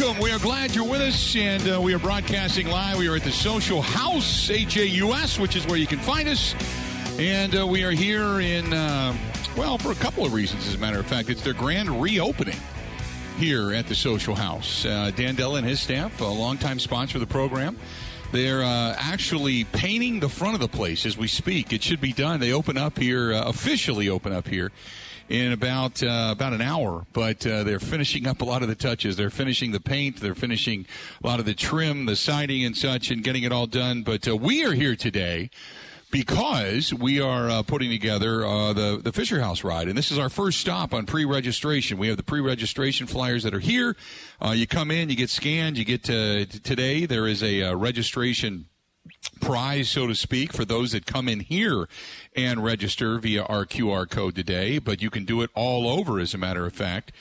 Welcome. We are glad you're with us, and uh, we are broadcasting live. We are at the Social House, HAUS, which is where you can find us. And uh, we are here in, uh, well, for a couple of reasons, as a matter of fact. It's their grand reopening here at the Social House. Uh, Dan Della and his staff, a longtime sponsor of the program, they're uh, actually painting the front of the place as we speak. It should be done. They open up here, uh, officially open up here in about uh, about an hour. But uh, they're finishing up a lot of the touches. They're finishing the paint. They're finishing a lot of the trim, the siding, and such, and getting it all done. But uh, we are here today because we are uh, putting together uh, the the Fisher House ride, and this is our first stop on pre-registration. We have the pre-registration flyers that are here. Uh, you come in, you get scanned, you get to today. There is a uh, registration prize, so to speak, for those that come in here and register via our QR code today. But you can do it all over, as a matter of fact.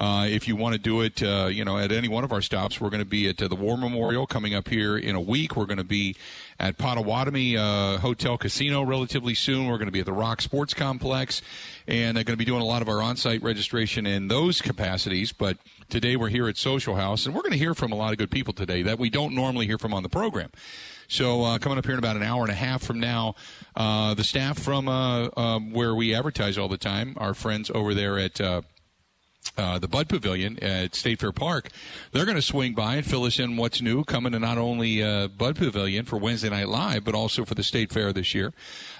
Uh, if you want to do it, uh, you know, at any one of our stops, we're going to be at uh, the War Memorial coming up here in a week. We're going to be at Potawatomi uh, Hotel Casino relatively soon. We're going to be at the Rock Sports Complex, and they're going to be doing a lot of our on-site registration in those capacities. But today we're here at Social House, and we're going to hear from a lot of good people today that we don't normally hear from on the program. So uh, coming up here in about an hour and a half from now, uh, the staff from uh, um, where we advertise all the time, our friends over there at. Uh, the Bud Pavilion at State Fair Park. They're going to swing by and fill us in what's new coming to not only uh, Bud Pavilion for Wednesday Night Live, but also for the State Fair this year.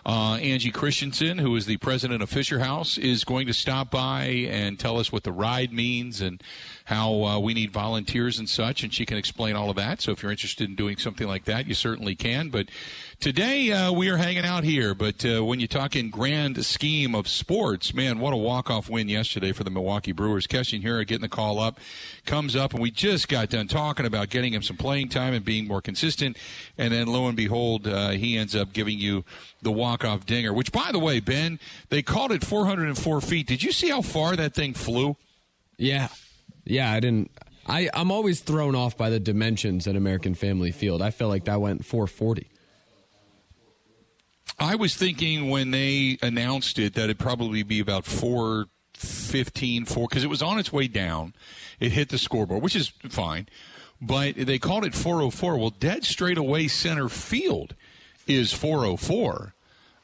Uh, Angie Christensen, who is the president of Fisher House, is going to stop by and tell us what the ride means and how uh, we need volunteers and such, and she can explain all of that. So if you're interested in doing something like that, you certainly can. But today uh, we are hanging out here. But uh, when you talk in grand scheme of sports, man, what a walk-off win yesterday for the Milwaukee Brewers. Keston here getting the call up, comes up, and we just got done talking about getting him some playing time and being more consistent. And then lo and behold, uh, he ends up giving you the walk-off dinger, which, by the way, Ben, they called it 404 feet. Did you see how far that thing flew? Yeah. Yeah, I didn't. I, I'm always thrown off by the dimensions at American Family Field. I felt like that went 440. I was thinking when they announced it that it'd probably be about 415, 4, because it was on its way down. It hit the scoreboard, which is fine. But they called it 404. Well, dead straight away center field is 404.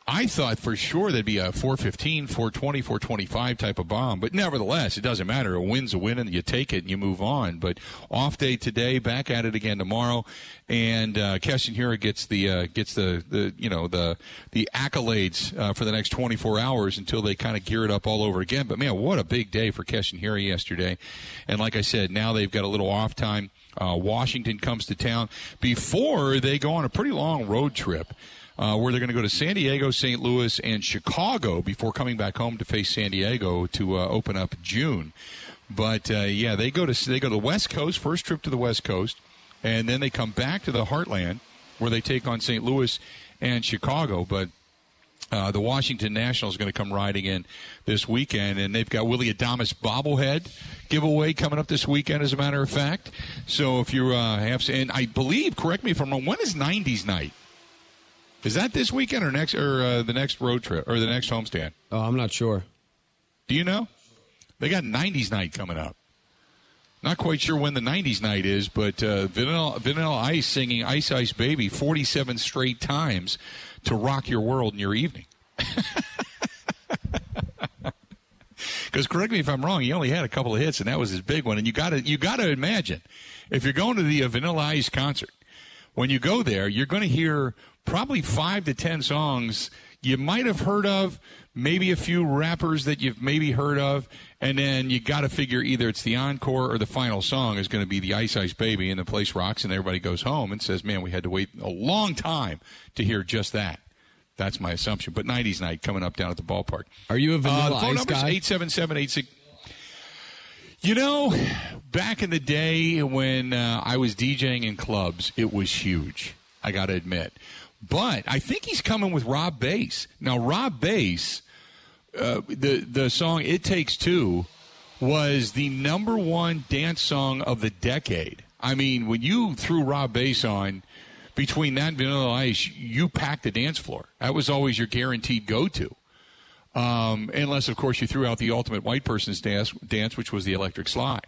I thought for sure there'd be a 415, 420, 425 type of bomb, but nevertheless, it doesn't matter. A win's a win, and you take it and you move on. But off day today, back at it again tomorrow, and uh, Keston gets the uh, gets the, the you know the the accolades uh, for the next 24 hours until they kind of gear it up all over again. But man, what a big day for Keston Hiura yesterday! And like I said, now they've got a little off time. Uh, Washington comes to town before they go on a pretty long road trip uh, where they're going to go to San Diego, St. Louis, and Chicago before coming back home to face San Diego to uh, open up June. But uh, yeah, they go to they go to the West Coast first trip to the West Coast, and then they come back to the Heartland where they take on St. Louis and Chicago. But uh, the Washington Nationals is going to come riding in this weekend, and they've got Willie Adames bobblehead giveaway coming up this weekend, as a matter of fact. So if you uh, have, and I believe, correct me if I'm wrong, when is 90s night? Is that this weekend or next or uh, the next road trip or the next homestand? Oh, I'm not sure. Do you know? They got 90s night coming up. Not quite sure when the 90s night is, but uh, Vanilla, Vanilla Ice singing Ice Ice Baby 47 straight times to rock your world in your evening. Because correct me if I'm wrong, he only had a couple of hits, and that was his big one. And you got to you got to imagine if you're going to the uh, Vanilla Ice concert, when you go there, you're going to hear probably five to ten songs you might have heard of, maybe a few rappers that you've maybe heard of, and then you got to figure either it's the encore or the final song is going to be the Ice Ice Baby, and the place rocks, and everybody goes home and says, "Man, we had to wait a long time to hear just that." That's my assumption. But 90s night coming up down at the ballpark. Are you a Vanilla uh, phone Ice guy? 877 You know, back in the day when uh, I was DJing in clubs, it was huge. I got to admit. But I think he's coming with Rob Base. Now, Rob Base, uh, the the song "It Takes Two was the number one dance song of the decade. I mean, when you threw Rob Base on, between that and Vanilla Ice, you packed the dance floor. That was always your guaranteed go to. Um, unless, of course, you threw out the ultimate white person's dance, dance, which was the electric slide.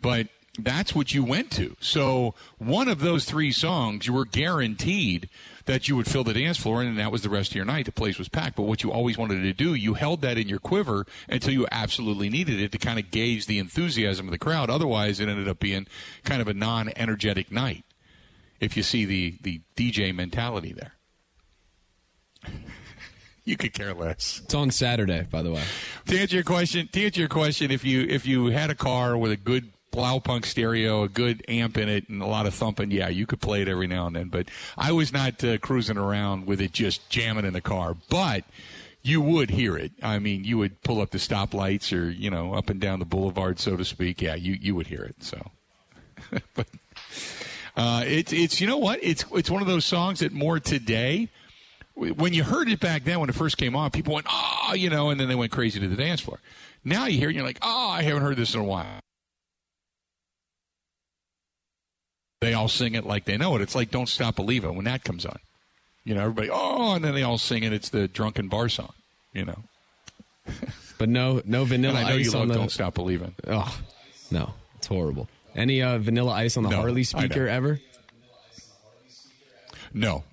But that's what you went to. So one of those three songs, you were guaranteed that you would fill the dance floor, and that was the rest of your night. The place was packed. But what you always wanted to do, you held that in your quiver until you absolutely needed it to kind of gauge the enthusiasm of the crowd. Otherwise, it ended up being kind of a non-energetic night. If you see the the DJ mentality there. you could care less. It's on Saturday, by the way. To answer your question, to answer your question, if you if you had a car with a good Blaupunkt stereo, a good amp in it, and a lot of thumping, yeah, you could play it every now and then. But I was not uh, cruising around with it just jamming in the car. But you would hear it. I mean, you would pull up the stoplights or you know up and down the boulevard, so to speak. Yeah, you you would hear it. So, but uh, it's it's you know what? It's it's one of those songs that more today. When you heard it back then, when it first came on, people went, "Oh," you know, and then they went crazy to the dance floor. Now you hear it, and you're like, "Oh, I haven't heard this in a while." They all sing it like they know it. It's like "Don't Stop Believing" when that comes on. You know, everybody, oh, and then they all sing it. It's the drunken bar song. You know. But no, no vanilla and I know ice you love on the. "Don't Stop Believing." Oh, no, it's horrible. Any uh, vanilla ice on the No, Harley speaker ever? No,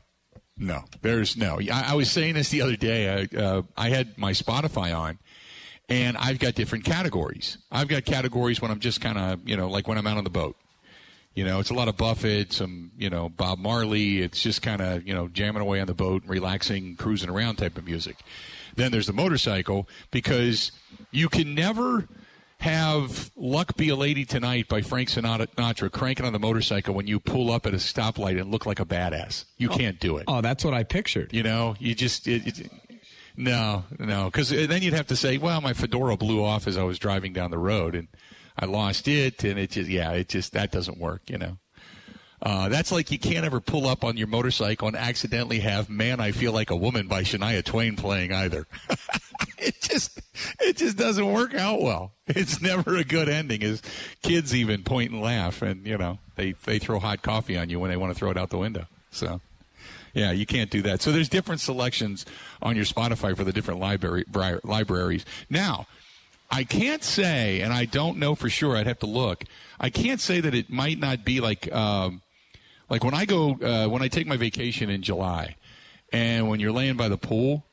no. There's no. I, I was saying this the other day. I, uh, I had my Spotify on, and I've got different categories. I've got categories when I'm just kind of, you know, like when I'm out on the boat. You know, it's a lot of Buffett, some, you know, Bob Marley. It's just kind of, you know, jamming away on the boat, and relaxing, cruising around type of music. Then there's the motorcycle because you can never have Luck Be a Lady Tonight by Frank Sinatra cranking on the motorcycle when you pull up at a stoplight and look like a badass. You oh. can't do it. Oh, that's what I pictured. You know, you just it, it, no, no, because then you'd have to say, well, my fedora blew off as I was driving down the road, and I lost it, and it just yeah, it just that doesn't work, you know. Uh, that's like you can't ever pull up on your motorcycle and accidentally have "Man, I Feel Like a Woman" by Shania Twain playing either. it just it just doesn't work out well. It's never a good ending. As kids even point and laugh, and you know they they throw hot coffee on you when they want to throw it out the window. So. Yeah, you can't do that. So there's different selections on your Spotify for the different library bri- libraries. Now, I can't say, and I don't know for sure. I'd have to look. I can't say that it might not be like um, like when I go uh, when I take my vacation in July, and when you're laying by the pool,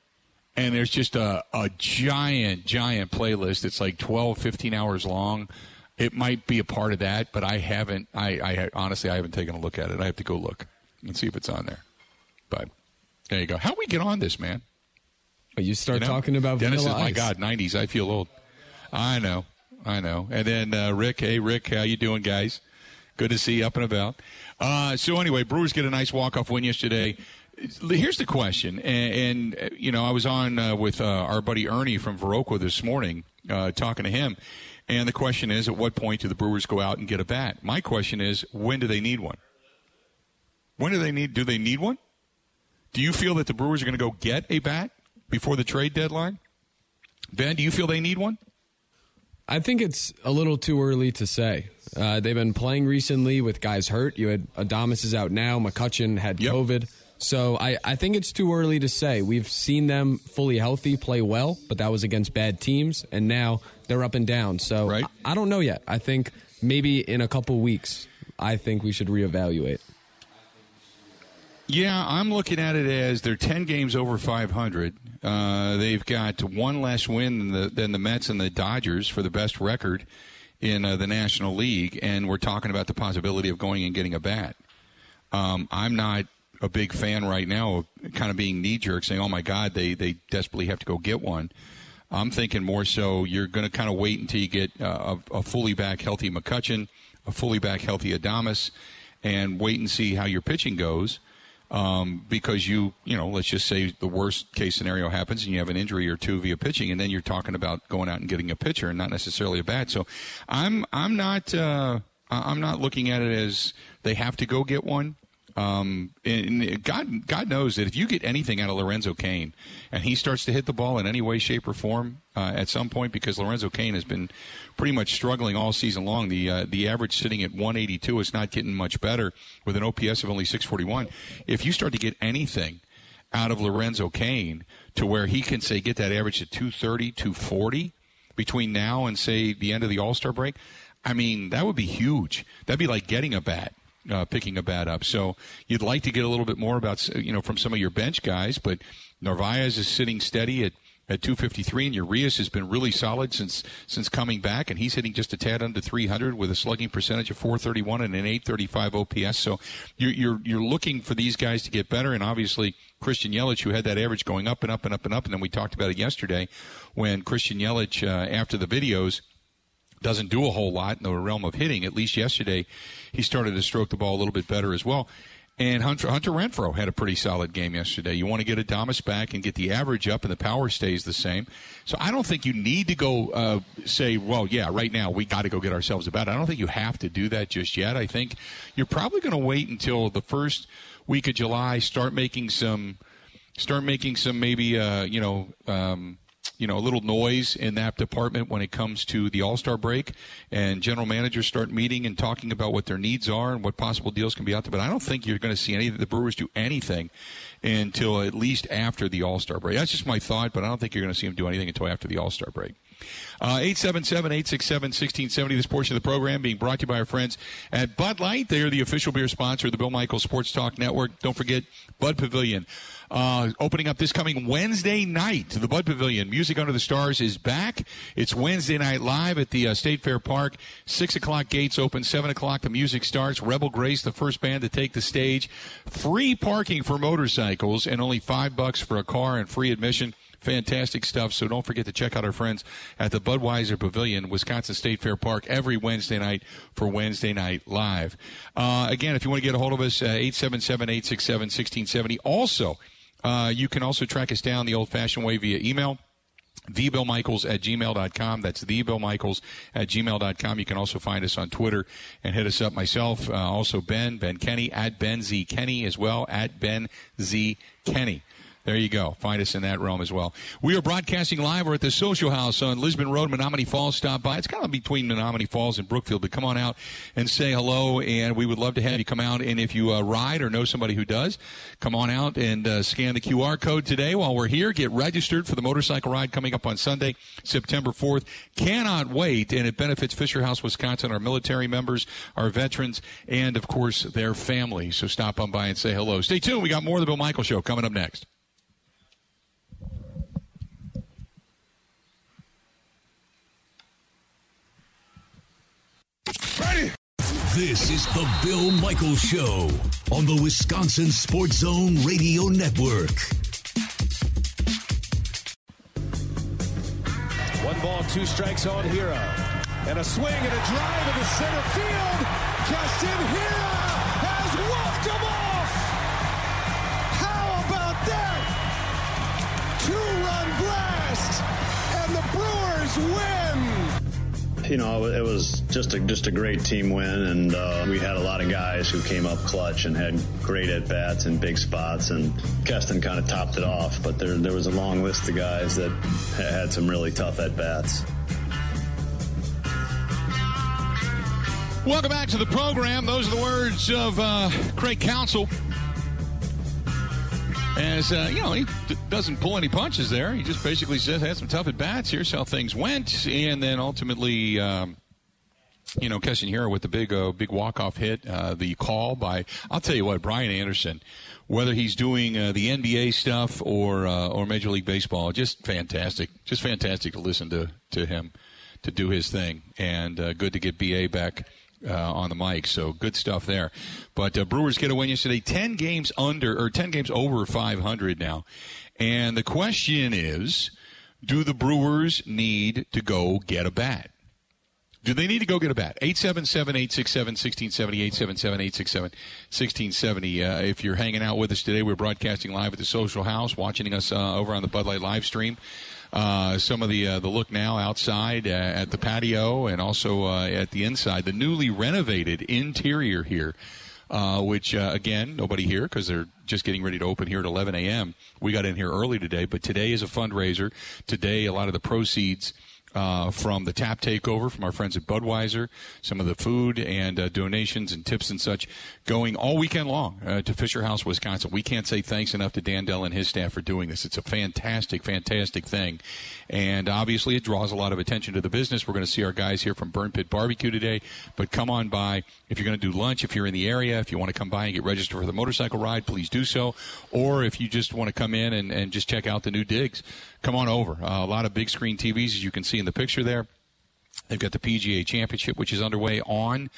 and there's just a, a giant giant playlist. It's like 12, 15 hours long. It might be a part of that, but I haven't. I, I honestly I haven't taken a look at it. I have to go look and see if it's on there. But there you go. How we get on this, man? But you start You know? talking about Dennis vanilla is my. God, nineties. I feel old. I know, I know. And then uh, Rick, hey Rick, how you doing, guys? Good to see you up and about. Uh, so anyway, Brewers get a nice walk off win yesterday. Here's the question, and, and uh, you know I was on uh, with uh, our buddy Ernie from Viroqua this morning, uh, talking to him, and the question is, at what point do the Brewers go out and get a bat? My question is, when do they need one? When do they need? Do they need one? Do you feel that the Brewers are going to go get a bat before the trade deadline? Ben, do you feel they need one? I think it's a little too early to say. Uh, they've been playing recently with guys hurt. You had Adames is out now. McCutchen had Yep. COVID. So I, I think it's too early to say. We've seen them fully healthy play well, but that was against bad teams, and now they're up and down. So Right. I, I don't know yet. I think maybe in a couple weeks, I think we should reevaluate. Yeah, I'm looking at it as they're 10 games over 500. Uh, they've got one less win than the, than the Mets and the Dodgers for the best record in uh, the National League, and we're talking about the possibility of going and getting a bat. Um, I'm not a big fan right now of kind of being knee jerk, saying, "Oh my God, they they desperately have to go get one." I'm thinking more so you're going to kind of wait until you get uh, a, a fully back healthy McCutchen, a fully back healthy Adames, and wait and see how your pitching goes. Um, because you, you know, let's just say the worst case scenario happens and you have an injury or two via pitching, and then you're talking about going out and getting a pitcher and not necessarily a bat. So, I'm I'm not uh, I'm not looking at it as they have to go get one. Um, and God, God knows that if you get anything out of Lorenzo Cain, and he starts to hit the ball in any way, shape, or form uh, at some point, because Lorenzo Cain has been pretty much struggling all season long. The uh, the average sitting at 182 is not getting much better with an OPS of only 641. If you start to get anything out of Lorenzo Cain to where he can say get that average to 230, 240 between now and say the end of the All Star break, I mean, that would be huge. That'd be like getting a bat. Uh, picking a bat up, so you'd like to get a little bit more about you know from some of your bench guys, but Narvaez is sitting steady at at 253, and Urias has been really solid since since coming back, and he's hitting just a tad under 300 with a slugging percentage of 431 and an 835 OPS. So you're you're, you're looking for these guys to get better, and obviously Christian Yelich, who had that average going up and up and up and up, and then we talked about it yesterday when Christian Yelich, uh, after the videos doesn't do a whole lot in the realm of hitting. At least yesterday, he started to stroke the ball a little bit better as well. And Hunter, Hunter Renfroe had a pretty solid game yesterday. You want to get Adames back and get the average up, and the power stays the same. So I don't think you need to go uh, say, well, yeah, right now we got to go get ourselves a bat. I don't think you have to do that just yet. I think you're probably going to wait until the first week of July, start making some, start making some maybe, uh, you know. Um, you know a little noise in that department when it comes to the All Star break, and general managers start meeting and talking about what their needs are and what possible deals can be out there. But I don't think you're going to see any of the Brewers do anything until at least after the All Star break. That's just my thought, but I don't think you're going to see them do anything until after the All Star break. Uh, 877 867 1670. This portion of the program being brought to you by our friends at Bud Light. They are the official beer sponsor of the Bill Michaels Sports Talk Network. Don't forget Bud Pavilion. Uh, opening up this coming Wednesday night. The Bud Pavilion. Music Under the Stars is back. It's Wednesday night live at the uh, State Fair Park. 6 o'clock gates open. 7 o'clock the music starts. Rebel Grace, the first band to take the stage. Free parking for motorcycles and only 5 bucks for a car and free admission. Fantastic stuff. So don't forget to check out our friends at the Budweiser Pavilion, Wisconsin State Fair Park, every Wednesday night for Wednesday Night Live. Uh, again, if you want to get a hold of us, 877 867 1670. Also, uh, you can also track us down the old fashioned way via email thebillmichaels at gmail.com. That's thebillmichaels at gmail.com. You can also find us on Twitter and hit us up myself. Uh, also Ben, Ben Kenny at Ben Z Kenny as well at Ben Z Kenny. There you go. Find us in that realm as well. We are broadcasting live. We're at the Social House on Lisbon Road, Menomonee Falls. Stop by. It's kind of between Menomonee Falls and Brookfield, but come on out and say hello. And we would love to have you come out. And if you uh, ride or know somebody who does, come on out and uh, scan the QR code today while we're here. Get registered for the motorcycle ride coming up on Sunday, September 4th. Cannot wait. And it benefits Fisher House, Wisconsin, our military members, our veterans, and of course their families. So stop on by and say hello. Stay tuned. We got more of the Bill Michael Show coming up next. Ready? This is the Bill Michaels Show on the Wisconsin Sports Zone Radio Network. One ball, two strikes on Hiura. And a swing and a drive into center field. Keston Hiura has walked him off. How about that? Two-run blast, and the Brewers win you know, it was just a just a great team win, and uh, we had a lot of guys who came up clutch and had great at bats in big spots, and Keston kind of topped it off. But there there was a long list of guys that had some really tough at bats. Welcome back to the program. Those are the words of uh, Craig Counsell as uh, you know, he d- doesn't pull any punches there. He just basically says, "Had some tough at bats. Here's how things went," and then ultimately. Um, you know, Keston Hiura with the big, uh, big walk-off hit, uh, the call by, I'll tell you what, Brian Anderson, whether he's doing uh, the NBA stuff or uh, or Major League Baseball, just fantastic, just fantastic to listen to to him to do his thing, and uh, good to get BA back uh, on the mic. So good stuff there. But uh, Brewers get a win yesterday, ten games under or ten games over 500 now. And the question is, do the Brewers need to go get a bat? Do they need to go get a bat? 877 867 1670, 877 867 1670. Uh, if you're hanging out with us today, we're broadcasting live at the Social House, watching us uh, over on the Bud Light live stream. Uh, some of the uh, the look now outside uh, at the patio and also uh, at the inside, the newly renovated interior here. Uh, which uh, again, nobody here because they're just getting ready to open here at 11 a.m. We got in here early today, but today is a fundraiser. Today, a lot of the proceeds uh, from the tap takeover from our friends at Budweiser, some of the food and uh, donations and tips and such going all weekend long uh, to Fisher House, Wisconsin. We can't say thanks enough to Dan Dell and his staff for doing this. It's a fantastic, fantastic thing. And obviously, it draws a lot of attention to the business. We're going to see our guys here from Burn Pit Barbecue today, but come on by. If you're going to do lunch, if you're in the area, if you want to come by and get registered for the motorcycle ride, please do so. Or if you just want to come in and, and just check out the new digs, come on over. Uh, a lot of big screen TVs, as you can see in the picture there. They've got the PGA Championship, which is underway on,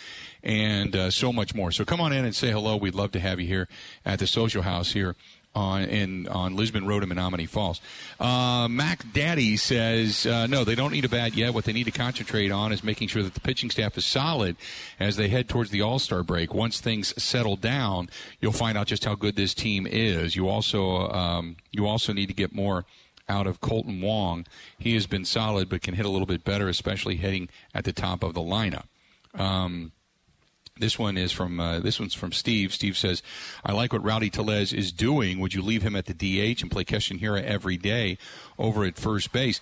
and uh, so much more. So come on in and say hello. We'd love to have you here at the Social House here on in on Lisbon Road in Menomonee Falls. Uh, Mac Daddy says uh, no, they don't need a bat yet. What they need to concentrate on is making sure that the pitching staff is solid as they head towards the All Star break. Once things settle down, you'll find out just how good this team is. You also um, you also need to get more out of Kolten Wong. He has been solid, but can hit a little bit better, especially hitting at the top of the lineup. Um, this one is from uh, this one's from Steve. Steve says, "I like what Rowdy Tellez is doing. Would you leave him at the DH and play Keston Hiura every day over at first base?"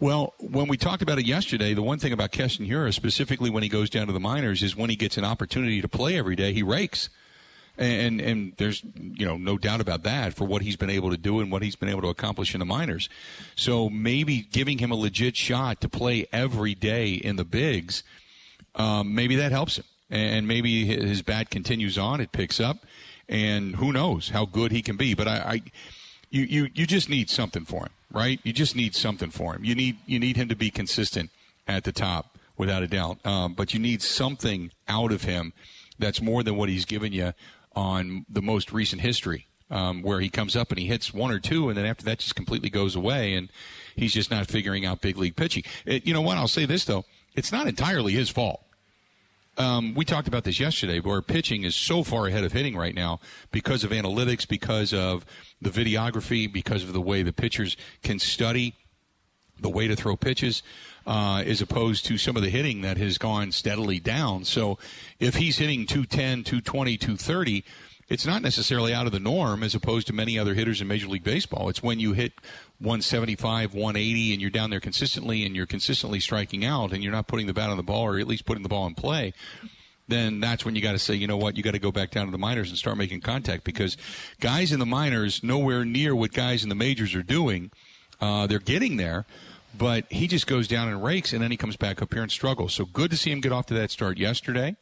Well, when we talked about it yesterday, the one thing about Keston Hiura, specifically when he goes down to the minors, is when he gets an opportunity to play every day, he rakes and and there's you know no doubt about that for what he's been able to do and what he's been able to accomplish in the minors. So maybe giving him a legit shot to play every day in the bigs, um, maybe that helps him, and maybe his bat continues on, it picks up, and who knows how good he can be. But I, I you you you just need something for him, right? You just need something for him. You need you need him to be consistent at the top, without a doubt. Um, but you need something out of him that's more than what he's given you on the most recent history, um, where he comes up and he hits one or two, and then after that just completely goes away, and he's just not figuring out big league pitching. It, you know what? I'll say this though: it's not entirely his fault. Um, we talked about this yesterday, where pitching is so far ahead of hitting right now because of analytics, because of the videography, because of the way the pitchers can study the way to throw pitches uh, as opposed to some of the hitting that has gone steadily down. So if he's hitting 210, 220, 230, it's not necessarily out of the norm as opposed to many other hitters in Major League Baseball. It's when you hit 175, 180, and you're down there consistently and you're consistently striking out and you're not putting the bat on the ball or at least putting the ball in play. Then that's when you got to say, you know what, you got to go back down to the minors and start making contact because guys in the minors nowhere near what guys in the majors are doing. Uh, they're getting there, but he just goes down and rakes, and then he comes back up here and struggles. So good to see him get off to that start yesterday.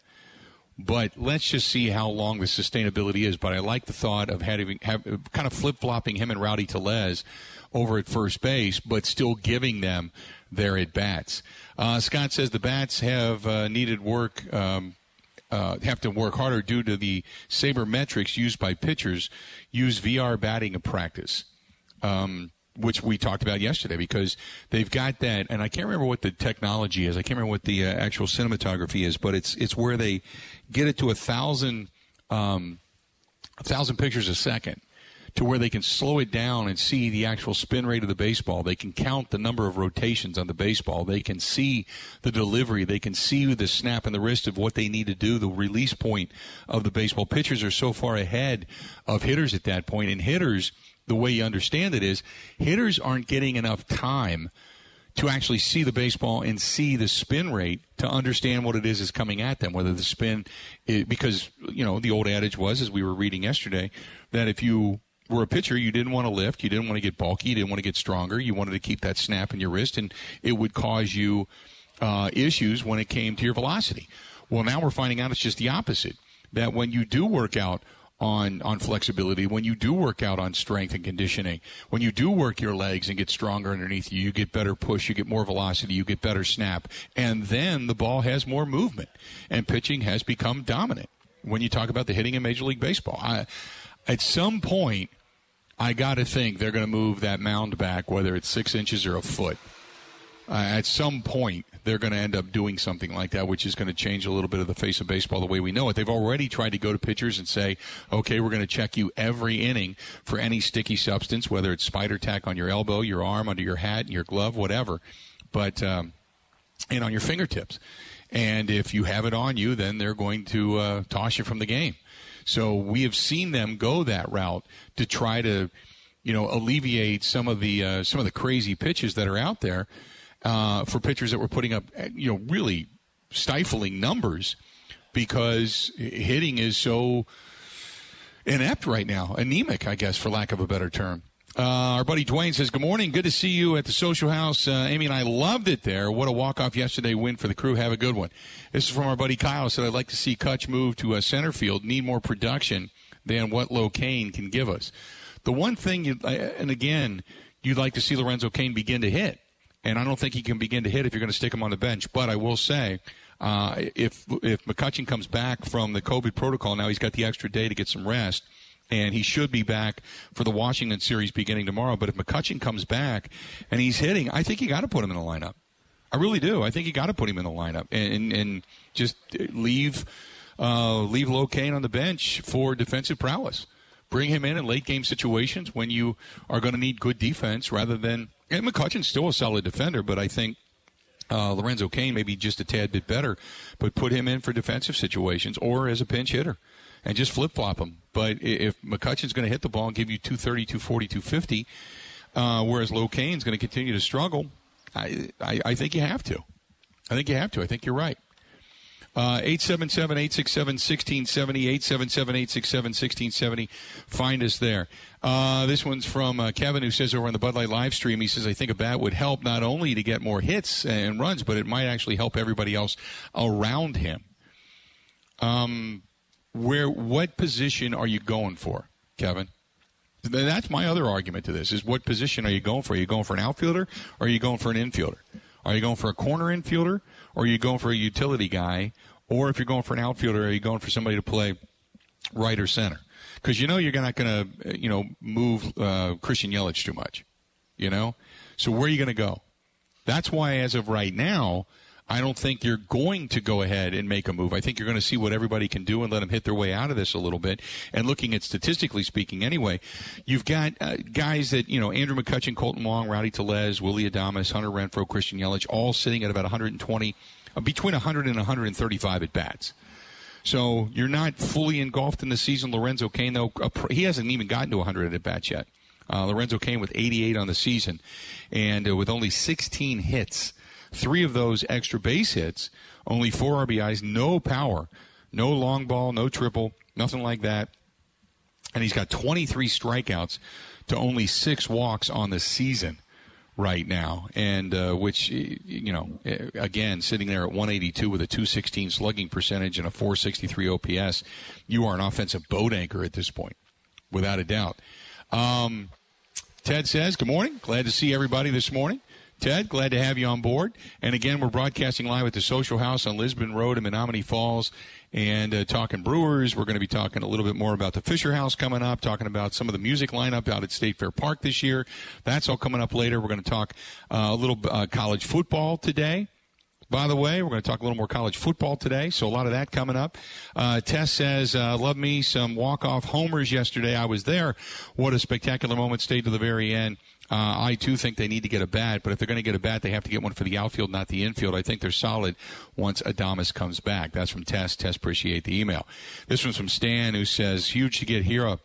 But let's just see how long the sustainability is. But I like the thought of having have, kind of flip flopping him and Rowdy Tellez over at first base, but still giving them their at bats. Uh, Scott says the bats have uh, needed work. Um, uh, have to work harder due to the sabermetrics used by pitchers use VR batting practice. Um, which we talked about yesterday because they've got that and I can't remember what the technology is. I can't remember what the uh, actual cinematography is, but it's it's where they get it to a thousand um, a thousand pictures a second to where they can slow it down and see the actual spin rate of the baseball. They can count the number of rotations on the baseball. They can see the delivery. They can see the snap and the wrist of what they need to do, the release point of the baseball. Pitchers are so far ahead of hitters at that point, and hitters – the way you understand it is hitters aren't getting enough time to actually see the baseball and see the spin rate to understand what it is is coming at them. Whether the spin, is, because you know the old adage was, as we were reading yesterday, that if you were a pitcher, you didn't want to lift, you didn't want to get bulky, you didn't want to get stronger, you wanted to keep that snap in your wrist, and it would cause you uh, issues when it came to your velocity. Well, now we're finding out it's just the opposite. That when you do work out on on flexibility. When you do work out on strength and conditioning when you do work your legs and get stronger underneath you you get better push you get more velocity you get better snap. And then the ball has more movement. And pitching has become dominant. When you talk about the hitting in major league baseball I, at some point i got to think they're going to move that mound back whether it's six inches or a foot. Uh, at some point they're going to end up doing something like that, which is going to change a little bit of the face of baseball the way we know it. They've already tried to go to pitchers and say, okay, we're going to check you every inning for any sticky substance, whether it's spider tack on your elbow, your arm, under your hat, your glove, whatever, but um, and on your fingertips. And if you have it on you, then they're going to uh, toss you from the game. So we have seen them go that route to try to, you know, alleviate some of the uh, some of the crazy pitches that are out there uh, for pitchers that were putting up, you know, really stifling numbers because hitting is so inept right now, anemic, I guess, for lack of a better term. Uh, our buddy Dwayne says, Good morning. Good to see you at the social house. Uh, Amy and I loved it there. What a walk off yesterday win for the crew. Have a good one. This is from our buddy Kyle. Said, I'd like to see Kutch move to a center field, need more production than what Locane can give us. The one thing, you, and again, you'd like to see Lorenzo Cain begin to hit. And I don't think he can begin to hit if you're going to stick him on the bench. But I will say, uh, if if McCutchen comes back from the COVID protocol, now he's got the extra day to get some rest and he should be back for the Washington series beginning tomorrow. But if McCutchen comes back and he's hitting, I think you got to put him in the lineup. I really do. I think you got to put him in the lineup and and, and just leave uh, leave Locane on the bench for defensive prowess. Bring him in in late game situations when you are going to need good defense rather than. And McCutchen's still a solid defender, but I think uh, Lorenzo Cain maybe just a tad bit better, but put him in for defensive situations or as a pinch hitter and just flip flop him. But if McCutchen's going to hit the ball and give you 230, 240, 250, uh, whereas Locane's going to continue to struggle, I, I, I think you have to. I think you have to. I think you're right. Uh, 877 867 1670, 877 867 1670. Find us there. Uh, this one's from uh, Kevin, who says over on the Bud Light live stream, he says, I think a bat would help not only to get more hits and runs, but it might actually help everybody else around him. Um, where what position are you going for, Kevin? That's my other argument to this: is what position are you going for? Are you going for an outfielder, or are you going for an infielder? Are you going for a corner infielder, or are you going for a utility guy? Or if you're going for an outfielder, are you going for somebody to play right or center? Because you know you're not going to, you know, move uh, Christian Yelich too much. You know, so where are you going to go? That's why, as of right now, I don't think you're going to go ahead and make a move. I think you're going to see what everybody can do and let them hit their way out of this a little bit. And looking at statistically speaking, anyway, you've got uh, guys that, you know, Andrew McCutchen, Kolten Wong, Rowdy Tellez, Willie Adames, Hunter Renfroe, Christian Yelich, all sitting at about 120, uh, between 100 and 135 at bats. So you're not fully engulfed in the season. Lorenzo Cain, though, he hasn't even gotten to 100 at bats yet. Uh, Lorenzo Cain with 88 on the season and uh, with only 16 hits Three of those extra base hits, only four RBIs, no power, no long ball, no triple, nothing like that. And he's got 23 strikeouts to only six walks on the season right now, and uh, which you know, again, sitting there at 182 with a 216 slugging percentage and a 463 OPS, you are an offensive boat anchor at this point, without a doubt. Um, Ted says, "Good morning. Glad to see everybody this morning." Ted, glad to have you on board. And again, we're broadcasting live at the Social House on Lisbon Road in Menomonee Falls and uh, talking Brewers. We're going to be talking a little bit more about the Fisher House coming up, talking about some of the music lineup out at State Fair Park this year. That's all coming up later. We're going to talk uh, a little uh, college football today. By the way, we're going to talk a little more college football today, so a lot of that coming up. Uh, Tess says, uh, "Love me some walk-off homers yesterday. I was there. What a spectacular moment! Stayed to the very end." Uh, I too think they need to get a bat, but if they're going to get a bat, they have to get one for the outfield, not the infield. I think they're solid once Adames comes back. That's from Tess. Tess, appreciate the email. This one's from Stan, who says, huge to get Hiura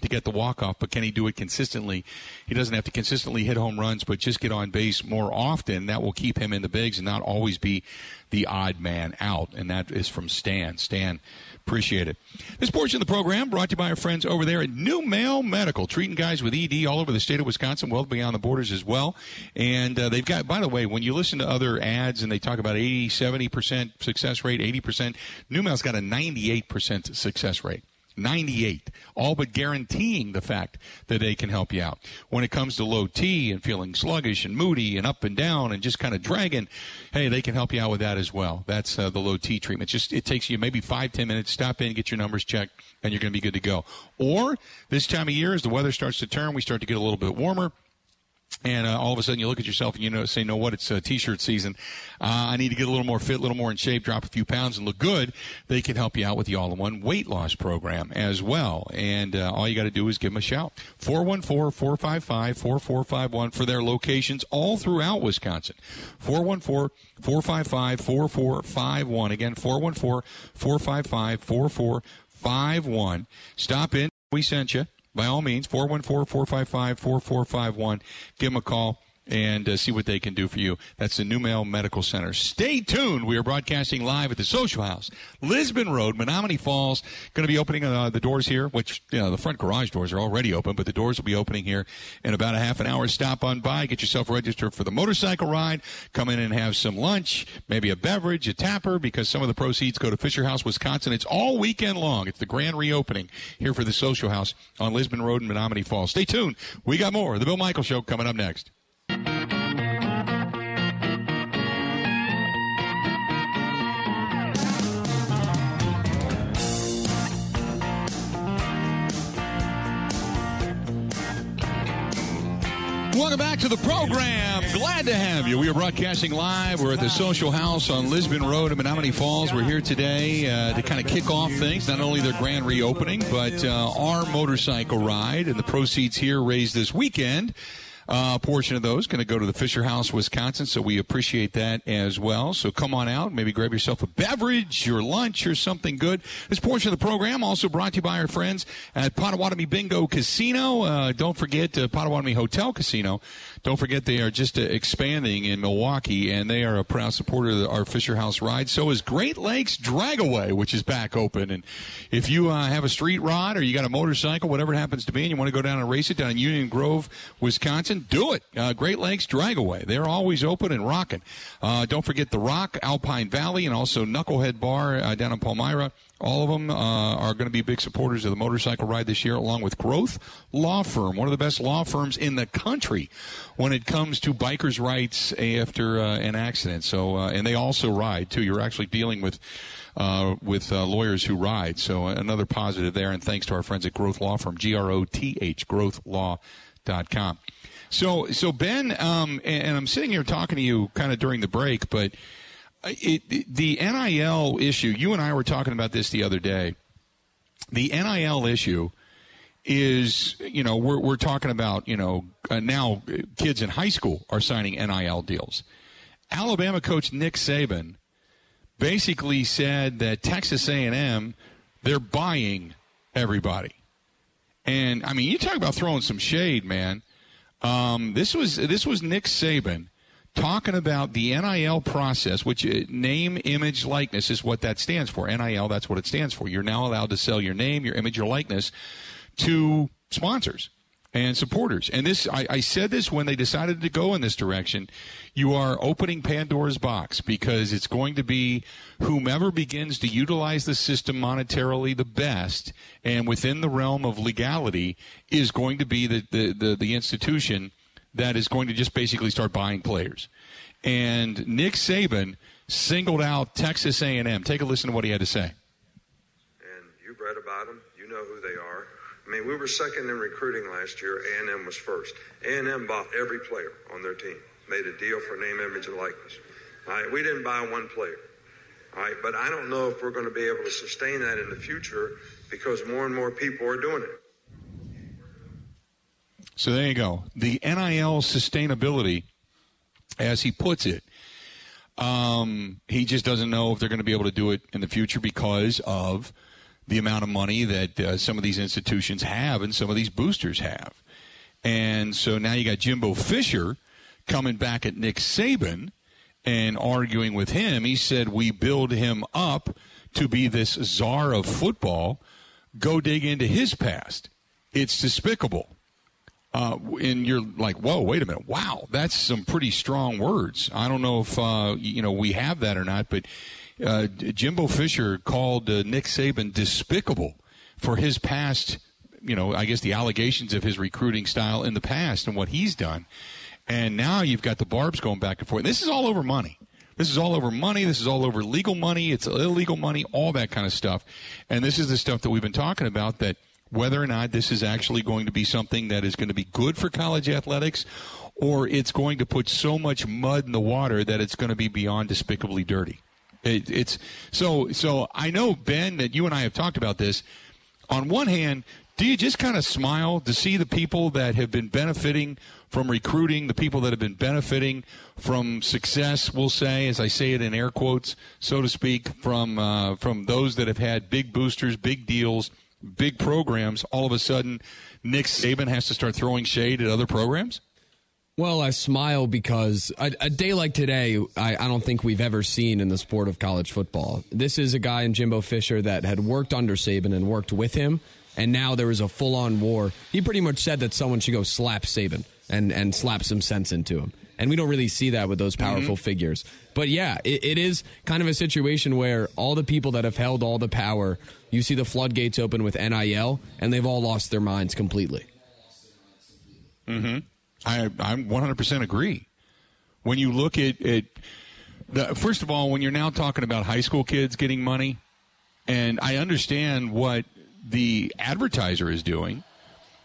to get the walk off, but can he do it consistently? He doesn't have to consistently hit home runs, but just get on base more often. That will keep him in the bigs and not always be the odd man out. And that is from Stan. Stan Appreciate it. This portion of the program brought to you by our friends over there at NuMale Medical, treating guys with ED all over the state of Wisconsin, well beyond the borders as well. And uh, they've got, by the way, when you listen to other ads and they talk about 80, 70% success rate, 80%, NuMale's got a 98% success rate. 98, all but guaranteeing the fact that they can help you out. When it comes to low T and feeling sluggish and moody and up and down and just kind of dragging, hey, they can help you out with that as well. That's uh, the low T treatment. Just it takes you maybe five ten minutes. Stop in, get your numbers checked, and you're going to be good to go. Or this time of year, as the weather starts to turn, we start to get a little bit warmer and uh, all of a sudden you look at yourself and you know say, "No, what? It's uh, t-shirt season. Uh, I need to get a little more fit, a little more in shape, drop a few pounds, and look good." They can help you out with the all-in-one weight loss program as well. And uh, all you got to do is give them a shout 414-455-4451 for their locations all throughout Wisconsin. 414-455-4451 again 414-455-4451. Stop in. We sent you by all means, 414 455 4451. Give them a call and uh, see what they can do for you. That's the New Medical Center. Stay tuned. We are broadcasting live at the Social House, Lisbon Road, Menomonee Falls. Going to be opening uh, the doors here, which you know the front garage doors are already open, but the doors will be opening here in about a half an hour. Stop on by, get yourself registered for the motorcycle ride. Come in and have some lunch, maybe a beverage, a tapper, because some of the proceeds go to Fisher House, Wisconsin. It's all weekend long. It's the grand reopening here for the Social House on Lisbon Road in Menomonee Falls. Stay tuned. We got more. The Bill Michael Show coming up next. Welcome back to the program. Glad to have you. We are broadcasting live. We're at the Social House on Lisbon Road in Menomonee Falls. We're here today uh, to kind of kick off things, not only their grand reopening, but uh, our motorcycle ride and the proceeds here raised this weekend uh, portion of those going to go to the Fisher House, Wisconsin. So we appreciate that as well. So come on out, maybe grab yourself a beverage, your lunch, or something good. This portion of the program also brought to you by our friends at Potawatomi Bingo Casino. Uh, don't forget uh, Potawatomi Hotel Casino. Don't forget they are just uh, expanding in Milwaukee, and they are a proud supporter of our Fisher House ride. So is Great Lakes Dragaway, which is back open. And if you uh, have a street rod or you got a motorcycle, whatever it happens to be, and you want to go down and race it down in Union Grove, Wisconsin, do it. Uh, Great Lakes Dragaway. They're always open and rocking. Uh, don't forget the Rock, Alpine Valley, and also Knucklehead Bar uh, down in Palmyra. All of them uh, are going to be big supporters of the motorcycle ride this year, along with Groth Law Firm, one of the best law firms in the country when it comes to bikers' rights after uh, an accident. So, uh, and they also ride too. You're actually dealing with. Uh, with uh, lawyers who ride. So another positive there, and thanks to our friends at Groth Law Firm, G R O T H, grothlaw.com. So, so Ben, um, and, and, I'm sitting here talking to you kind of during the break, but it, the NIL issue, you and I were talking about this the other day. The NIL issue is, you know, we're, we're talking about, you know, uh, now kids in high school are signing NIL deals. Alabama coach Nick Saban basically said that Texas A&M, they're buying everybody. And I mean, you talk about throwing some shade, man. Um, this was this was Nick Saban talking about the NIL process, which uh, name, image, likeness is what that stands for. NIL, that's what it stands for. You're now allowed to sell your name, your image, your likeness to sponsors and supporters. And this, I, I, said this when they decided to go in this direction. You are opening Pandora's box because it's going to be whomever begins to utilize the system monetarily the best and within the realm of legality is going to be the, the, the, the institution that is going to just basically start buying players. And Nick Saban singled out Texas A&M. Take a listen to what he had to say. And you've read about them. You know who they are. I mean, we were second in recruiting last year. A&M was first. A&M bought every player on their team, made a deal for name, image, and likeness. All right, we didn't buy one player. All right, but I don't know if we're going to be able to sustain that in the future because more and more people are doing it. So there you go. The NIL sustainability, as he puts it, um, he just doesn't know if they're going to be able to do it in the future because of the amount of money that uh, some of these institutions have and some of these boosters have. And so now you got Jimbo Fisher coming back at Nick Saban and arguing with him. He said, We build him up to be this czar of football. Go dig into his past. It's despicable uh, and you're like, whoa, wait a minute, wow, that's some pretty strong words. I don't know if uh, you know we have that or not, but uh, Jimbo Fisher called uh, Nick Saban despicable for his past. You know, I guess the allegations of his recruiting style in the past and what he's done, and now you've got the barbs going back and forth. And this is all over money. This is all over money. This is all over legal money. It's illegal money, all that kind of stuff. And this is the stuff that we've been talking about that whether or not this is actually going to be something that is going to be good for college athletics or it's going to put so much mud in the water that it's going to be beyond despicably dirty. It, it's so so I know Ben that you and I have talked about this. On one hand, do you just kind of smile to see the people that have been benefiting from recruiting, the people that have been benefiting from success, we'll say, as I say it in air quotes, so to speak, from uh, from those that have had big boosters, big deals, big programs, all of a sudden Nick Saban has to start throwing shade at other programs? Well, I smile because a, a day like today, I, I, don't think we've ever seen in the sport of college football. This is a guy in Jimbo Fisher that had worked under Saban and worked with him, and now there is a full on war. He pretty much said that someone should go slap Saban and, and slap some sense into him. And we don't really see that with those powerful mm-hmm. figures. But yeah, it, it is kind of a situation where all the people that have held all the power, you see the floodgates open with NIL, and they've all lost their minds completely. Mm-hmm. I I 100% agree. When you look at it, first of all, when you're now talking about high school kids getting money, and I understand what the advertiser is doing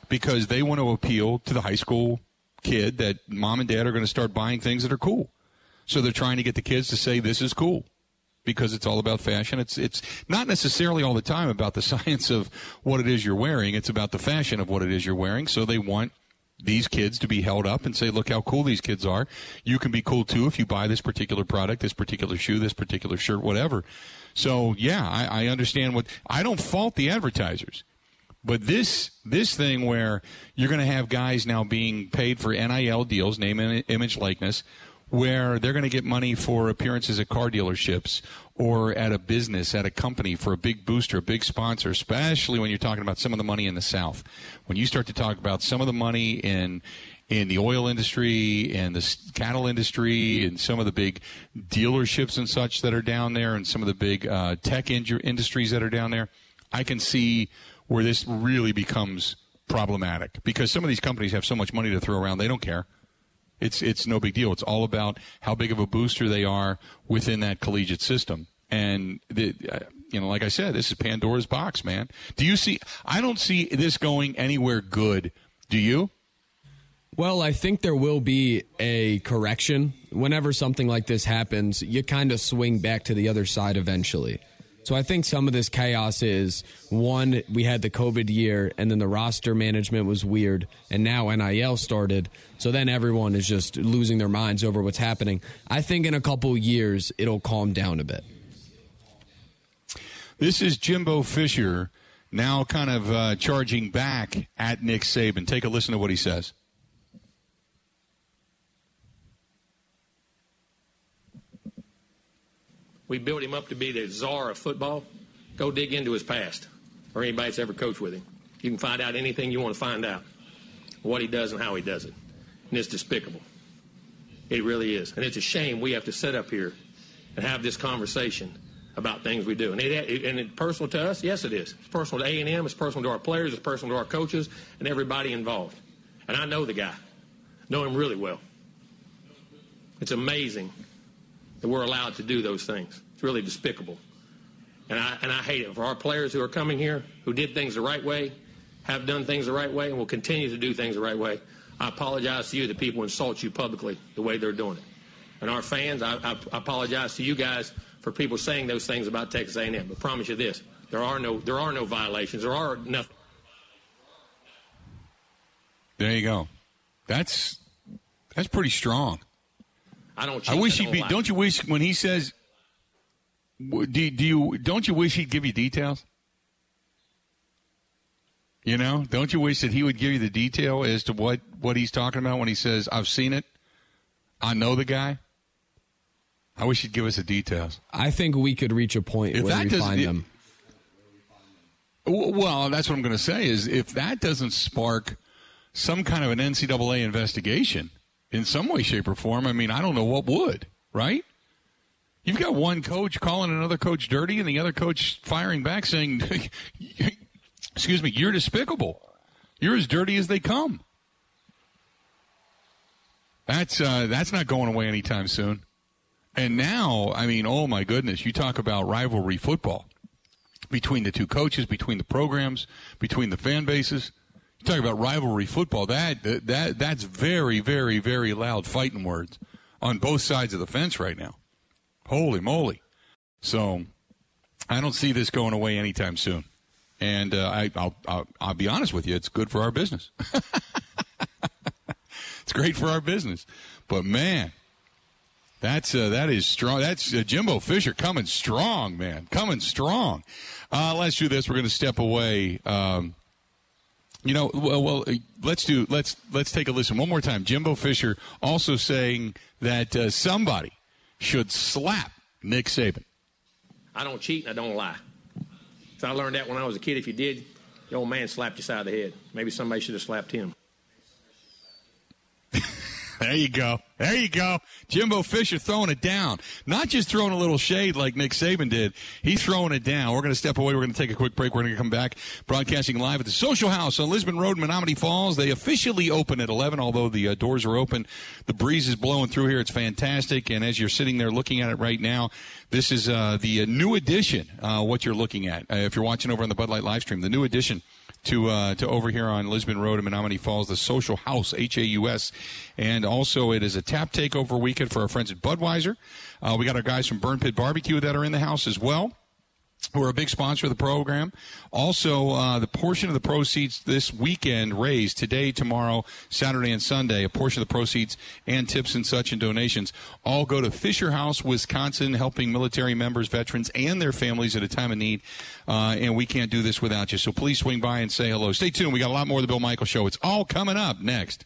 because they want to appeal to the high school kid that mom and dad are going to start buying things that are cool. So they're trying to get the kids to say this is cool because it's all about fashion. It's it's not necessarily all the time about the science of what it is you're wearing. It's about the fashion of what it is you're wearing. So they want these kids to be held up and say, look how cool these kids are. You can be cool too if you buy this particular product, this particular shoe, this particular shirt, whatever. So yeah, I, I understand what I don't fault the advertisers. But this this thing where you're going to have guys now being paid for NIL deals, name, and image, likeness, where they're going to get money for appearances at car dealerships or at a business, at a company for a big booster, a big sponsor, especially when you're talking about some of the money in the South. When you start to talk about some of the money in in the oil industry and the cattle industry and some of the big dealerships and such that are down there and some of the big uh, tech industries that are down there, I can see where this really becomes problematic because some of these companies have so much money to throw around they don't care. It's it's no big deal. It's all about how big of a booster they are within that collegiate system. And the, uh, you know, like I said, this is Pandora's box, man. Do you see? I don't see this going anywhere good. Do you? Well, I think there will be a correction. Whenever something like this happens, you kind of swing back to the other side eventually. So I think some of this chaos is one, we had the COVID year and then the roster management was weird and now NIL started. So then everyone is just losing their minds over what's happening. I think in a couple years it'll calm down a bit. This is Jimbo Fisher now kind of uh, charging back at Nick Saban. Take a listen to what he says. We built him up to be the czar of football. Go dig into his past or anybody that's ever coached with him. You can find out anything you want to find out, what he does and how he does it. And it's despicable. It really is. And it's a shame we have to sit up here and have this conversation about things we do. And, it, and it's personal to us? Yes, it is. It's personal to A&M. It's personal to our players. It's personal to our coaches and everybody involved. And I know the guy. Know him really well. It's amazing that we're allowed to do those things. It's really despicable. And I, and I hate it for our players who are coming here, who did things the right way, have done things the right way, and will continue to do things the right way. I apologize to you that people insult you publicly the way they're doing it. And our fans, I, I, apologize to you guys for people saying those things about Texas A&M. But promise you this: there are no there are no violations. There are nothing. There you go. That's that's pretty strong. I don't. I wish he'd be. Lot. Don't you wish when he says? Do, do you don't you wish he'd give you details? You know, don't you wish that he would give you the detail as to what what he's talking about when he says, "I've seen it, I know the guy." I wish he'd give us the details. I think we could reach a point if where we find them. Well, that's what I'm going to say. Is if that doesn't spark some kind of an NCAA investigation, in some way, shape, or form, I mean, I don't know what would, right? You've got one coach calling another coach dirty and the other coach firing back saying, excuse me, you're despicable. You're as dirty as they come. That's uh, that's not going away anytime soon. And now, I mean, oh my goodness, you talk about rivalry football between the two coaches, between the programs, between the fan bases. Talk about rivalry football. That that that's very, very, very loud fighting words on both sides of the fence right now. Holy moly! So I don't see this going away anytime soon. And uh, I, I'll, I'll I'll be honest with you, it's good for our business. it's great for our business. But man, that's uh, that is strong. That's uh, Jimbo Fisher coming strong, man, coming strong. Uh, let's do this. We're going to step away. Um, You know, well, well, uh, let's do let's let's take a listen one more time. Jimbo Fisher also saying that uh, somebody should slap Nick Saban. I don't cheat and I don't lie. So I learned that when I was a kid. If you did, the old man slapped you side of the head. Maybe somebody should have slapped him. There you go. There you go. Jimbo Fisher throwing it down. Not just throwing a little shade like Nick Saban did. He's throwing it down. We're going to step away. We're going to take a quick break. We're going to come back broadcasting live at the Social House on Lisbon Road, Menomonee Falls. They officially open at 11, although the uh, doors are open. The breeze is blowing through here. It's fantastic. And as you're sitting there looking at it right now, this is uh, the uh, new edition, uh, what you're looking at. Uh, if you're watching over on the Bud Light live stream, the new edition to uh, to over here on Lisbon Road in Menomonee Falls, the Social House H A U S, and also it is a tap takeover weekend for our friends at Budweiser. Uh, we got our guys from Burn Pit Barbecue that are in the house as well who are a big sponsor of the program. Also, uh, the portion of the proceeds this weekend raised today, tomorrow, Saturday, and Sunday, a portion of the proceeds and tips and such and donations all go to Fisher House, Wisconsin, helping military members, veterans, and their families at a time of need. Uh, and we can't do this without you. So please swing by and say hello. Stay tuned. We got a lot more of the Bill Michael Show. It's all coming up next.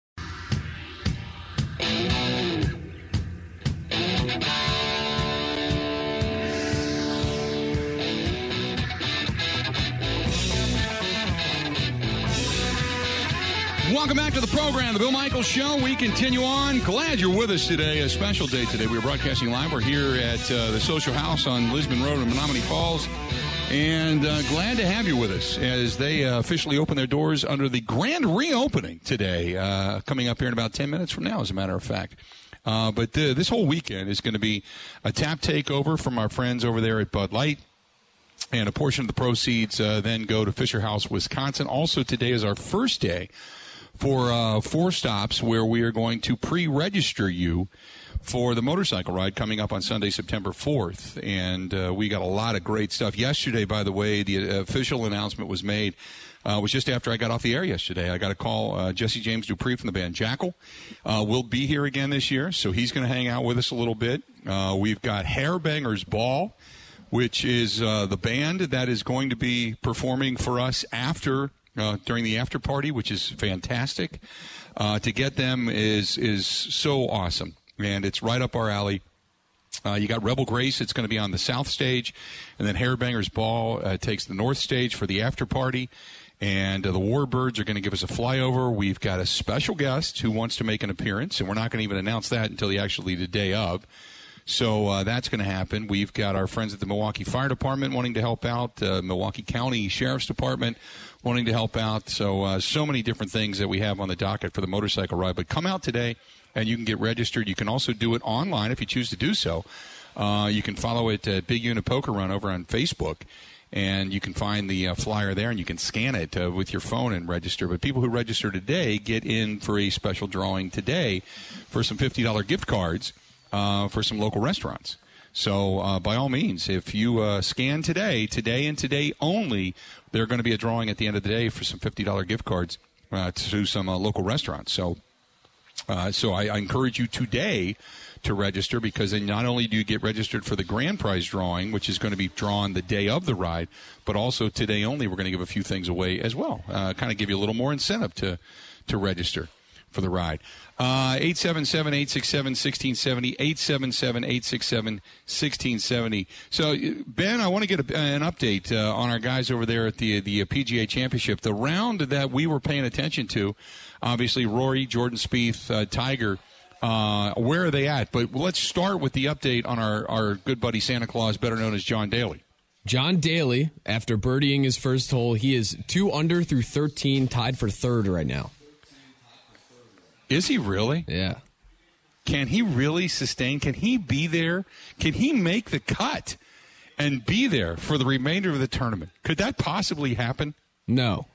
To the program, the Bill Michaels Show. We continue on. Glad you're with us today. A special day today. We're broadcasting live. We're here at uh, the Social House on Lisbon Road in Menomonee Falls. And uh, glad to have you with us as they uh, officially open their doors under the grand reopening today, uh, coming up here in about 10 minutes from now, as a matter of fact. Uh, but this whole weekend is going to be a tap takeover from our friends over there at Bud Light and a portion of the proceeds uh, then go to Fisher House, Wisconsin. Also, today is our first day for uh, four stops where we are going to pre-register you for the motorcycle ride coming up on Sunday, September 4th. And uh, we got a lot of great stuff. Yesterday, by the way, the official announcement was made. Uh, was just after I got off the air yesterday. I got a call. Uh, Jesse James Dupree from the band Jackyl uh, will be here again this year, so he's going to hang out with us a little bit. Uh, we've got Hairbangers Ball, which is uh, the band that is going to be performing for us after uh, during the after party, which is fantastic. Uh, to get them is is so awesome, and it's right up our alley. Uh, you got Rebel Grace; it's going to be on the south stage, and then Hairbangers Ball uh, takes the north stage for the after party. And uh, the Warbirds are going to give us a flyover. We've got a special guest who wants to make an appearance, and we're not going to even announce that until the actually the day of. So uh, that's going to happen. We've got our friends at the Milwaukee Fire Department wanting to help out, uh, Milwaukee County Sheriff's Department wanting to help out. So, uh, so many different things that we have on the docket for the motorcycle ride. But come out today and you can get registered. You can also do it online if you choose to do so. Uh, you can follow it at Big Unit Poker Run over on Facebook. And you can find the uh, flyer there, and you can scan it uh, with your phone and register. But people who register today get in for a special drawing today for some fifty dollar gift cards uh, for some local restaurants. So, uh, by all means, if you uh, scan today, today and today only, there's going to be a drawing at the end of the day for some $50 gift cards uh, to some uh, local restaurants. So, uh, so I, I, encourage you today to register because then not only do you get registered for the grand prize drawing, which is going to be drawn the day of the ride, but also today only we're going to give a few things away as well. Uh, kind of give you a little more incentive to to register for the ride. Uh, 877 867 1670. 877 867 1670. So, Ben, I want to get a, an update uh, on our guys over there at the, the PGA Championship. The round that we were paying attention to, obviously, Rory, Jordan Spieth, uh, Tiger. Uh, where are they at? But let's start with the update on our, our good buddy Santa Claus, better known as John Daly. John Daly, after birdieing his first hole, he is two under through 13, tied for third right now. Is he really? Yeah. Can he really sustain? Can he be there? Can he make the cut and be there for the remainder of the tournament? Could that possibly happen? No.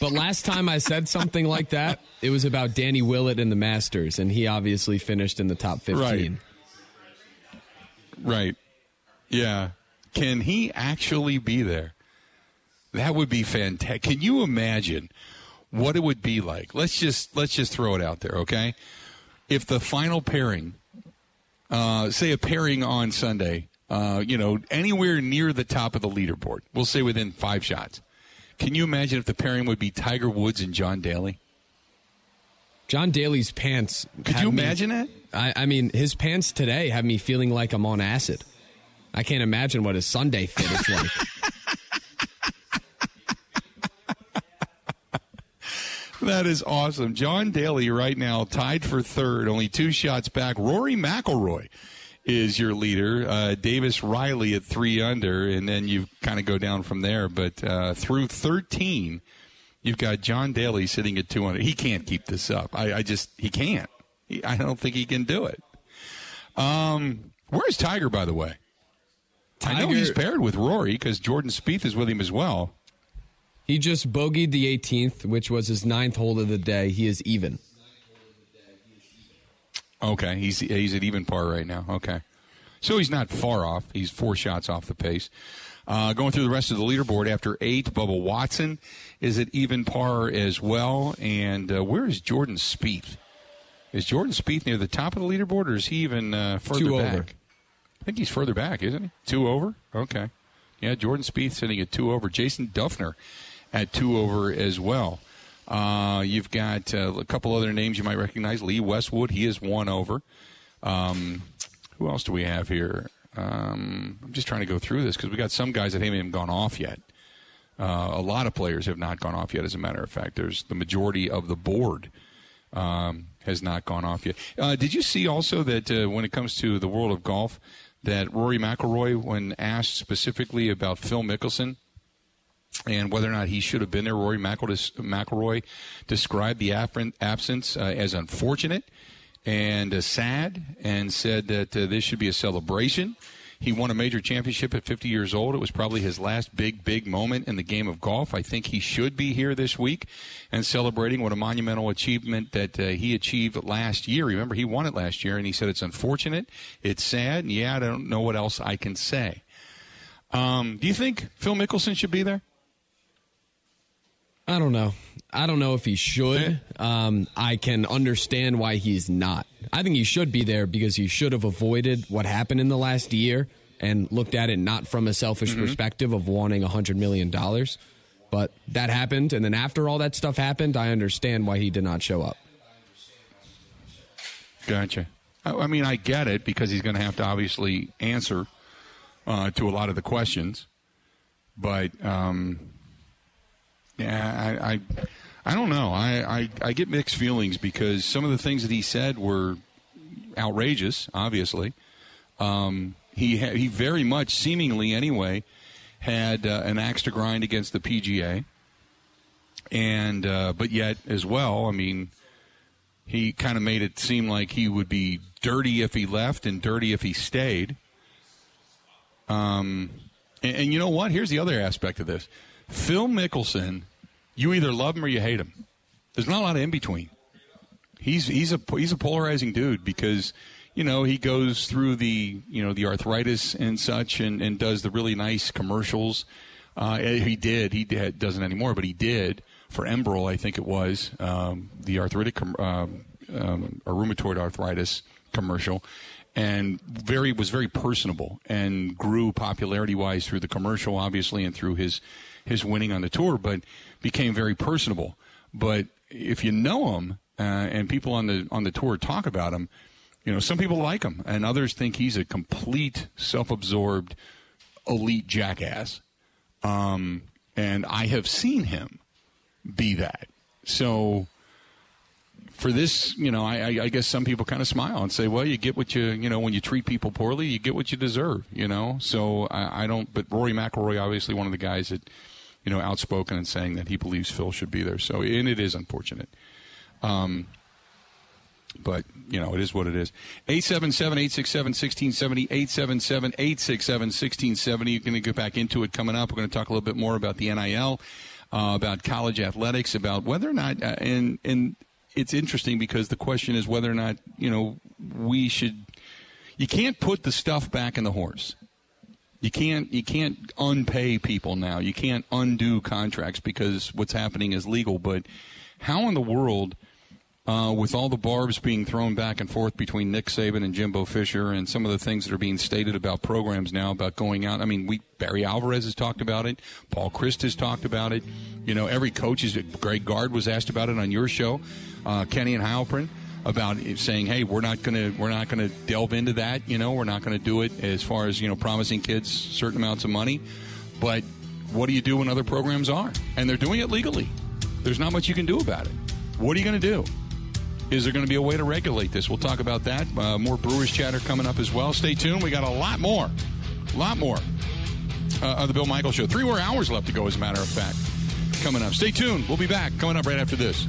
but last time I said something like that, it was about Danny Willett and the Masters, and he obviously finished in the top 15. Right. Right. Yeah. Can he actually be there? That would be fantastic. Can you imagine what it would be like? Let's just let's just throw it out there, okay? If the final pairing, uh, say a pairing on Sunday, uh, you know, anywhere near the top of the leaderboard, we'll say within five shots. Can you imagine if the pairing would be Tiger Woods and John Daly? John Daly's pants. Could you me- imagine that? I, I mean, his pants today have me feeling like I'm on acid. I can't imagine what his Sunday fit is like. That is awesome. John Daly right now tied for third, only two shots back. Rory McIlroy is your leader. Uh, Davis Riley at three under, and then you kind of go down from there. But uh, through 13, you've got John Daly sitting at 200. He can't keep this up. I, I just, he can't. He, I don't think he can do it. Um, where's Tiger, by the way? I know Tiger- he's paired with Rory because Jordan Spieth is with him as well. He just bogeyed the 18th, which was his ninth hole of the day. He is even. Okay, he's he's at even par right now. Okay, so he's not far off. He's four shots off the pace. Uh, going through the rest of the leaderboard after eight, Bubba Watson is at even par as well. And uh, where is Jordan Spieth? Is Jordan Spieth near the top of the leaderboard, or is he even uh, further Two back? over. I think he's further back, isn't he? Two over. Okay. Yeah, Jordan Spieth sitting at two over. Jason Dufner at two over as well. Uh, you've got uh, a couple other names you might recognize. Lee Westwood, he is one over. Um, who else do we have here? Um, I'm just trying to go through this because we got some guys that haven't even gone off yet. Uh, a lot of players have not gone off yet. As a matter of fact, there's the majority of the board um, has not gone off yet. Uh, did you see also that uh, when it comes to the world of golf, that Rory McIlroy, when asked specifically about Phil Mickelson and whether or not he should have been there, Rory McIlroy described the absence uh, as unfortunate and uh, sad, and said that uh, this should be a celebration. He won a major championship at 50 years old. It was probably his last big, big moment in the game of golf. I think he should be here this week and celebrating what a monumental achievement that uh, he achieved last year. Remember, he won it last year, and he said it's unfortunate, it's sad, and yeah, I don't know what else I can say. Um, do you think Phil Mickelson should be there? I don't know. I don't know if he should. Um, I can understand why he's not. I think he should be there because he should have avoided what happened in the last year and looked at it not from a selfish perspective of wanting $100 million. But that happened. And then after all that stuff happened, I understand why he did not show up. Gotcha. I, I mean, I get it because he's going to have to obviously answer uh, to a lot of the questions, but um, yeah, I, I, I don't know. I, I, I get mixed feelings because some of the things that he said were outrageous. Obviously, um, he he very much, seemingly anyway, had uh, an axe to grind against the PGA, and uh, but yet as well, I mean he kind of made it seem like he would be dirty if he left and dirty if he stayed. Um, and, and you know what? Here's the other aspect of this: Phil Mickelson, you either love him or you hate him. There's not a lot of in between. He's he's a he's a polarizing dude because you know he goes through the you know the arthritis and such and, and does the really nice commercials. Uh, he did. He did, doesn't anymore, but he did for Enbrel, I think it was um, the arthritic um, um, or rheumatoid arthritis commercial, and very was very personable and grew popularity wise through the commercial, obviously, and through his his winning on the tour, but became very personable. But if you know him uh, and people on the on the tour talk about him, you know some people like him and others think he's a complete self-absorbed elite jackass. Um, and I have seen him be that. So for this, you know, I, I, guess some people kind of smile and say, "Well, you get what you, you know, when you treat people poorly, you get what you deserve." You know, so I, I don't. But Rory McIlroy, obviously, one of the guys that, you know, outspoken and saying that he believes Phil should be there. So, and it is unfortunate. Um, but you know, it is what it is. 877-867-1670, 877-867-1670. You're going to get back into it coming up. We're going to talk a little bit more about the NIL, uh, about college athletics, about whether or not, uh, and and it's interesting because the question is whether or not you know we should. You can't put the stuff back in the horse. You can't you can't unpay people now. You can't undo contracts because what's happening is legal. But how in the world, uh, with all the barbs being thrown back and forth between Nick Saban and Jimbo Fisher, and some of the things that are being stated about programs now about going out? I mean, we Barry Alvarez has talked about it. Paul Chryst has talked about it. You know, every coach is. Greg Gard was asked about it on your show. Uh, Kenny and Heilprin about saying, "Hey, we're not going to we're not going to delve into that. You know, we're not going to do it as far as you know promising kids certain amounts of money." But what do you do when other programs are and they're doing it legally? There's not much you can do about it. What are you going to do? Is there going to be a way to regulate this? We'll talk about that. Uh, more Brewers chatter coming up as well. Stay tuned. We got a lot more, a lot more uh, of the Bill Michael Show. Three more hours left to go, as a matter of fact. Coming up. Stay tuned. We'll be back coming up right after this.